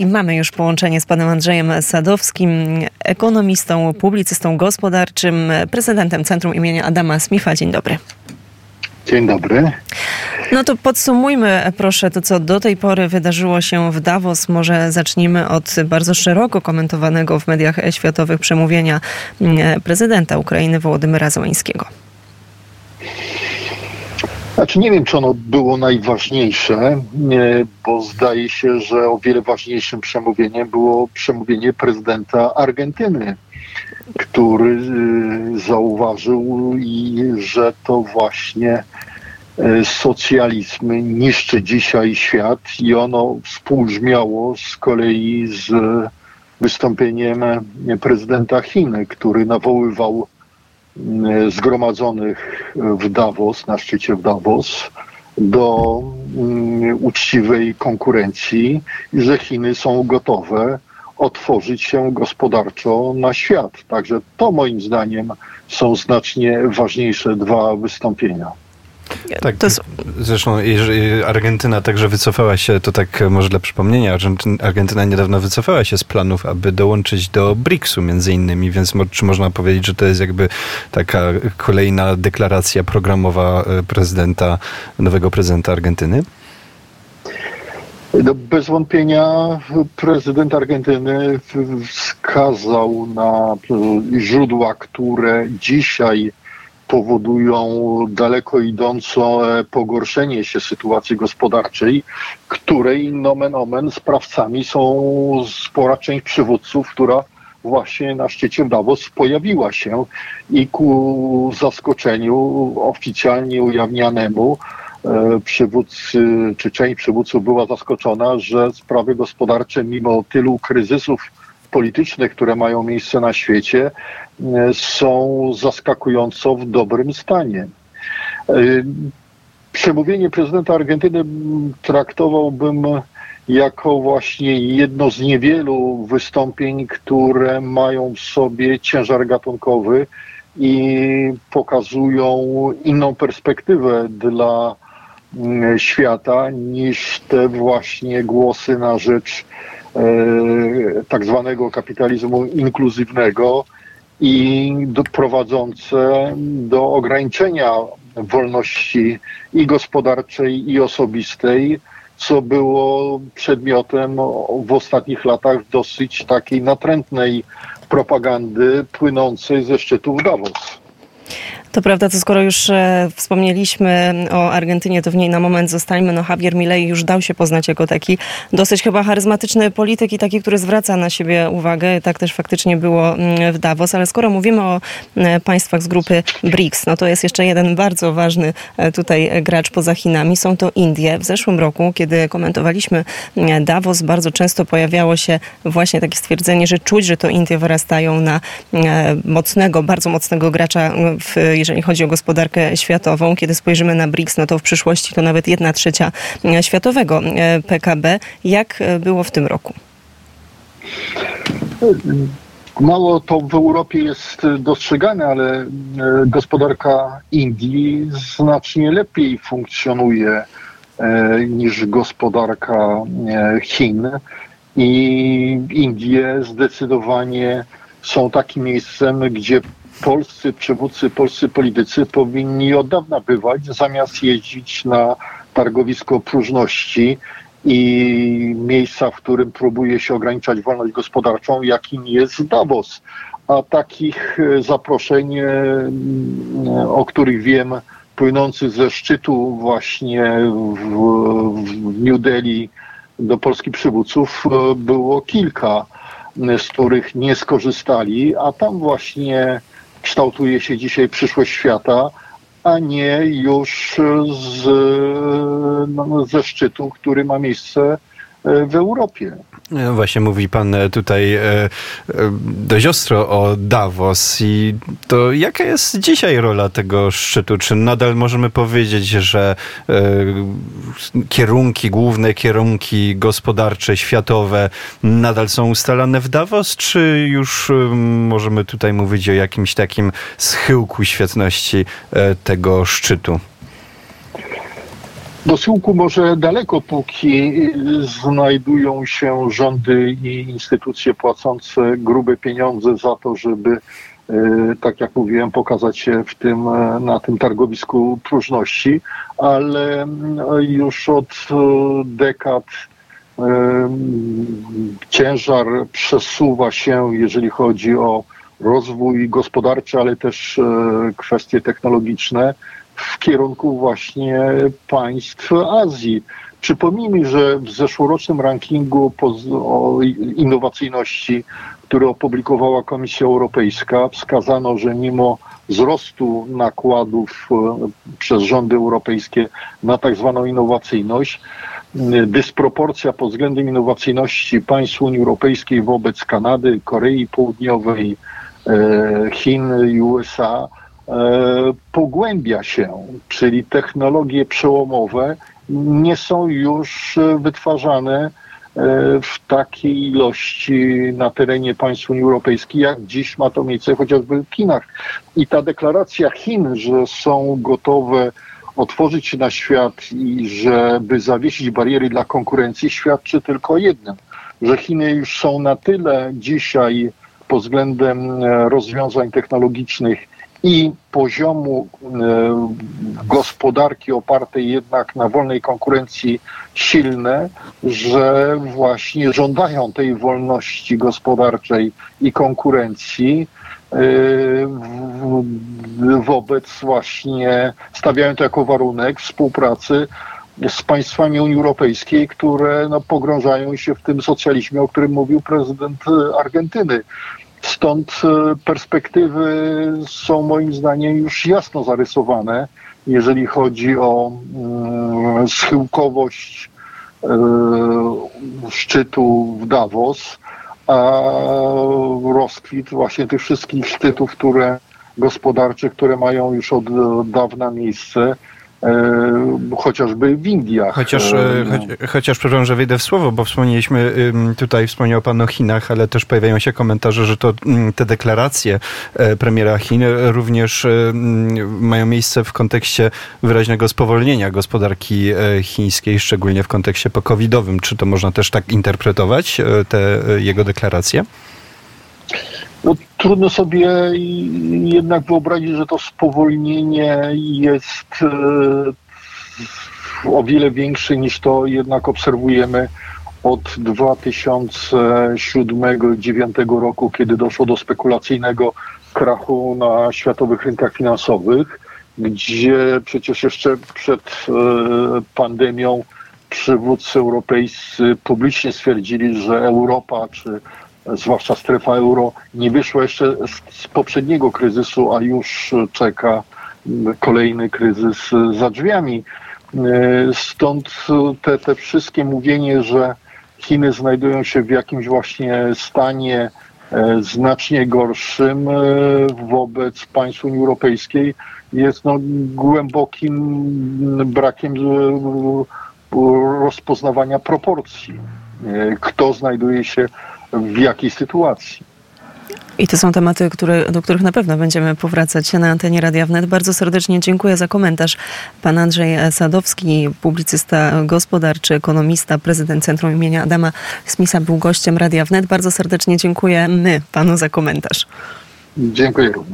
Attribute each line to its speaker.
Speaker 1: I mamy już połączenie z panem Andrzejem Sadowskim, ekonomistą, publicystą gospodarczym, prezydentem Centrum imienia Adama Smitha. Dzień dobry.
Speaker 2: Dzień dobry.
Speaker 1: No to podsumujmy proszę to, co do tej pory wydarzyło się w Davos. Może zacznijmy od bardzo szeroko komentowanego w mediach światowych przemówienia prezydenta Ukrainy Wołodymyra Zełańskiego.
Speaker 2: Znaczy nie wiem, czy ono było najważniejsze, bo zdaje się, że o wiele ważniejszym przemówieniem było przemówienie prezydenta Argentyny, który y, zauważył, że to właśnie y, socjalizm niszczy dzisiaj świat i ono współbrzmiało z kolei z wystąpieniem prezydenta Chin, który nawoływał zgromadzonych w Davos, na szczycie w Davos, do mm, uczciwej konkurencji i że Chiny są gotowe otworzyć się gospodarczo na świat. Także to moim zdaniem są znacznie ważniejsze dwa wystąpienia.
Speaker 3: Tak, to jest... zresztą jeżeli Argentyna także wycofała się, to tak może dla przypomnienia, Argentyna niedawno wycofała się z planów, aby dołączyć do BRICS-u między innymi, więc czy można powiedzieć, że to jest jakby taka kolejna deklaracja programowa e, prezydenta, nowego prezydenta Argentyny?
Speaker 2: No, bez wątpienia prezydent Argentyny wskazał na źródła, które dzisiaj powodują daleko idące pogorszenie się sytuacji gospodarczej, której nomen omen sprawcami są spora część przywódców, która właśnie na szczycie Davos pojawiła się i ku zaskoczeniu oficjalnie ujawnianemu e, przywódcy, czy część przywódców była zaskoczona, że sprawy gospodarcze mimo tylu kryzysów politycznych, które mają miejsce na świecie, e, są zaskakująco w dobrym stanie. E, przemówienie prezydenta Argentyny traktowałbym jako właśnie jedno z niewielu wystąpień, które mają w sobie ciężar gatunkowy i pokazują inną perspektywę dla mm, świata niż te właśnie głosy na rzecz tak zwanego kapitalizmu inkluzywnego i do, prowadzące do ograniczenia wolności i gospodarczej, i osobistej, co było przedmiotem w ostatnich latach dosyć takiej natrętnej propagandy płynącej ze szczytów Davos.
Speaker 1: To prawda, to skoro już e, wspomnieliśmy o Argentynie, to w niej na moment zostańmy. No Javier Milei już dał się poznać jako taki dosyć chyba charyzmatyczny polityk i taki, który zwraca na siebie uwagę. Tak też faktycznie było mm, w Davos. Ale skoro mówimy o e, państwach z grupy BRICS, no to jest jeszcze jeden bardzo ważny e, tutaj gracz poza Chinami. Są to Indie. W zeszłym roku, kiedy komentowaliśmy mm, Davos, bardzo często pojawiało się właśnie takie stwierdzenie, że czuć, że to Indie wyrastają na mocnego, bardzo mocnego gracza w jeżeli chodzi o gospodarkę światową. Kiedy spojrzymy na BRICS, no to w przyszłości to nawet jedna trzecia e, światowego e, PKB. Jak e, było w tym roku?
Speaker 2: Mało to w Europie jest dostrzegane, ale gospodarka Indii znacznie lepiej funkcjonuje niż gospodarka Chin. I Indie zdecydowanie są takim miejscem, gdzie polscy przywódcy, polscy politycy powinni od dawna bywać, zamiast jeździć na targowisko próżności i miejsca, w którym próbuje się ograniczać wolność gospodarczą, jakim jest Davos. A takich e, zaproszeń, e, o których wiem, płynących ze szczytu właśnie w, w New Delhi do polskich przywódców e, było kilka, z których nie skorzystali, a tam właśnie kształtuje się dzisiaj przyszłość świata, a nie już z, no, ze szczytu, który ma miejsce w Europie.
Speaker 3: No właśnie mówi pan e, tutaj e, e, dość ostro o Davos i to jaka jest dzisiaj rola tego szczytu? Czy nadal możemy powiedzieć, że kierunki, główne kierunki gospodarcze, światowe nadal są ustalane w Davos, czy już możemy tutaj mówić o jakimś takim schyłku świetności tego szczytu?
Speaker 2: Do schyłku może daleko, póki znajdują się rządy i instytucje płacące grube pieniądze za to, żeby, e, tak jak mówiłem, pokazać się w tym, e, na tym targowisku próżności, ale już od dekad ciężar przesuwa się, jeżeli chodzi o rozwój gospodarczy, ale też kwestie technologiczne w kierunku właśnie państw Azji. Przypomnijmy, że w zeszłorocznym rankingu innowacyjności, który opublikowała Komisja Europejska, wskazano, że mimo wzrostu nakładów e, przez rządy europejskie na tak zwaną innowacyjność, dysproporcja pod względem innowacyjności państw Unii Europejskiej wobec Kanady, Korei Południowej, e, Chin i USA pogłębia się, czyli technologie przełomowe nie są już wytwarzane e, w takiej ilości na terenie państw Unii Europejskiej, jak dziś ma to miejsce chociażby w Chinach. I ta deklaracja Chin, że są gotowe otworzyć się na świat i żeby zawiesić bariery dla konkurencji, świadczy tylko o jednym, że Chiny już są na tyle dzisiaj pod względem e, rozwiązań technologicznych i poziomu e, gospodarki opartej jednak na wolnej konkurencji silne, że właśnie żądają tej wolności gospodarczej i konkurencji e, wobec właśnie, stawiają to jako warunek współpracy z państwami Unii Europejskiej, które no, pogrążają się w tym socjalizmie, o którym mówił prezydent Argentyny. Stąd e, perspektywy są moim zdaniem już jasno zarysowane, jeżeli chodzi o mm, schyłkowość e, szczytu w Davos, a rozkwit właśnie tych wszystkich szczytów, które gospodarcze, które mają już od dawna miejsce. E, chociażby w Indiach.
Speaker 3: Chociaż, e, cho, chociaż przepraszam, że wejdę w słowo, bo wspomnieliśmy, tutaj wspomniał Pan o Chinach, ale też pojawiają się komentarze, że to te deklaracje e, premiera Chin również mają miejsce w kontekście wyraźnego spowolnienia gospodarki chińskiej, szczególnie w kontekście pokowidowym. Czy to można też tak interpretować, te jego deklaracje?
Speaker 2: No, trudno sobie jednak wyobrazić, że to spowolnienie jest e, o wiele większe niż to jednak obserwujemy od 2007-2009 roku, kiedy doszło do spekulacyjnego krachu na światowych rynkach finansowych, gdzie przecież jeszcze przed e, pandemią przywódcy europejscy publicznie stwierdzili, że Europa czy zwłaszcza strefa euro, nie wyszła jeszcze z, z poprzedniego kryzysu, a już czeka kolejny kryzys za drzwiami. E, stąd te, te wszystkie mówienie, że Chiny znajdują się w jakimś właśnie stanie e, znacznie gorszym e, wobec państw Unii Europejskiej jest no, głębokim brakiem rozpoznawania proporcji. Kto znajduje się w jakiej sytuacji.
Speaker 1: I to są tematy, które, do których na pewno będziemy powracać na antenie Radia Wnet. Bardzo serdecznie dziękuję za komentarz. Pan Andrzej Sadowski, publicysta gospodarczy, ekonomista, prezydent Centrum imienia Adama Smisa był gościem Radia Wnet. Bardzo serdecznie dziękujemy panu za komentarz.
Speaker 2: Dziękuję również.